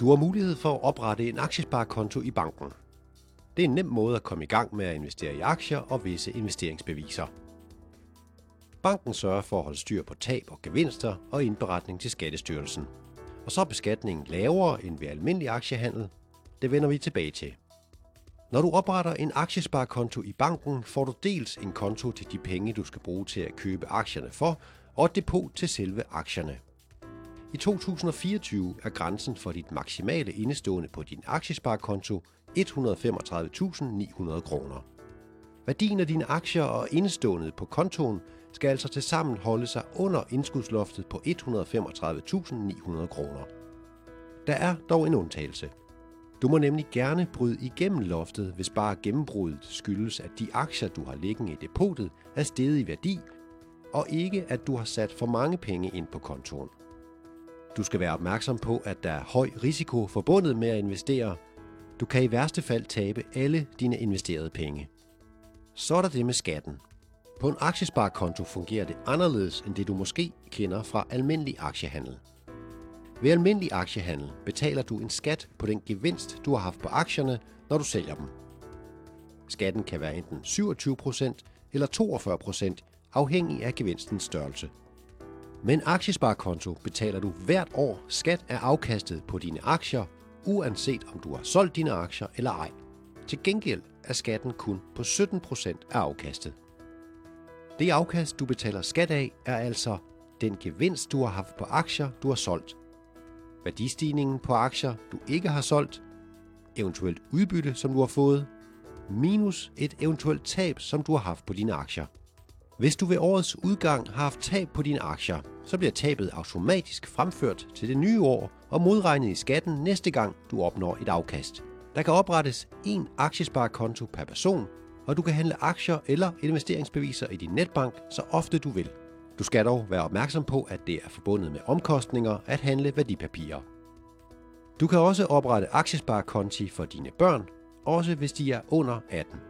Du har mulighed for at oprette en aktiesparekonto i banken. Det er en nem måde at komme i gang med at investere i aktier og visse investeringsbeviser. Banken sørger for at holde styr på tab og gevinster og indberetning til Skattestyrelsen. Og så er beskatningen lavere end ved almindelig aktiehandel. Det vender vi tilbage til. Når du opretter en aktiesparekonto i banken, får du dels en konto til de penge, du skal bruge til at købe aktierne for, og et depot til selve aktierne. I 2024 er grænsen for dit maksimale indestående på din aktiesparekonto 135.900 kroner. Værdien af dine aktier og indeståendet på kontoen skal altså tilsammen holde sig under indskudsloftet på 135.900 kroner. Der er dog en undtagelse. Du må nemlig gerne bryde igennem loftet, hvis bare gennembruddet skyldes, at de aktier, du har liggende i depotet, er steget i værdi, og ikke at du har sat for mange penge ind på kontoen. Du skal være opmærksom på, at der er høj risiko forbundet med at investere. Du kan i værste fald tabe alle dine investerede penge. Så er der det med skatten. På en aktiesparekonto fungerer det anderledes end det du måske kender fra almindelig aktiehandel. Ved almindelig aktiehandel betaler du en skat på den gevinst, du har haft på aktierne, når du sælger dem. Skatten kan være enten 27% eller 42% afhængig af gevinstens størrelse. Med en aktiesparekonto betaler du hvert år skat af afkastet på dine aktier, uanset om du har solgt dine aktier eller ej. Til gengæld er skatten kun på 17% af afkastet. Det afkast, du betaler skat af, er altså den gevinst, du har haft på aktier, du har solgt. Værdistigningen på aktier, du ikke har solgt, eventuelt udbytte, som du har fået, minus et eventuelt tab, som du har haft på dine aktier. Hvis du ved årets udgang har haft tab på dine aktier, så bliver tabet automatisk fremført til det nye år og modregnet i skatten næste gang, du opnår et afkast. Der kan oprettes en aktiesparekonto per person, og du kan handle aktier eller investeringsbeviser i din netbank så ofte du vil. Du skal dog være opmærksom på, at det er forbundet med omkostninger at handle værdipapirer. Du kan også oprette aktiesparekonti for dine børn, også hvis de er under 18.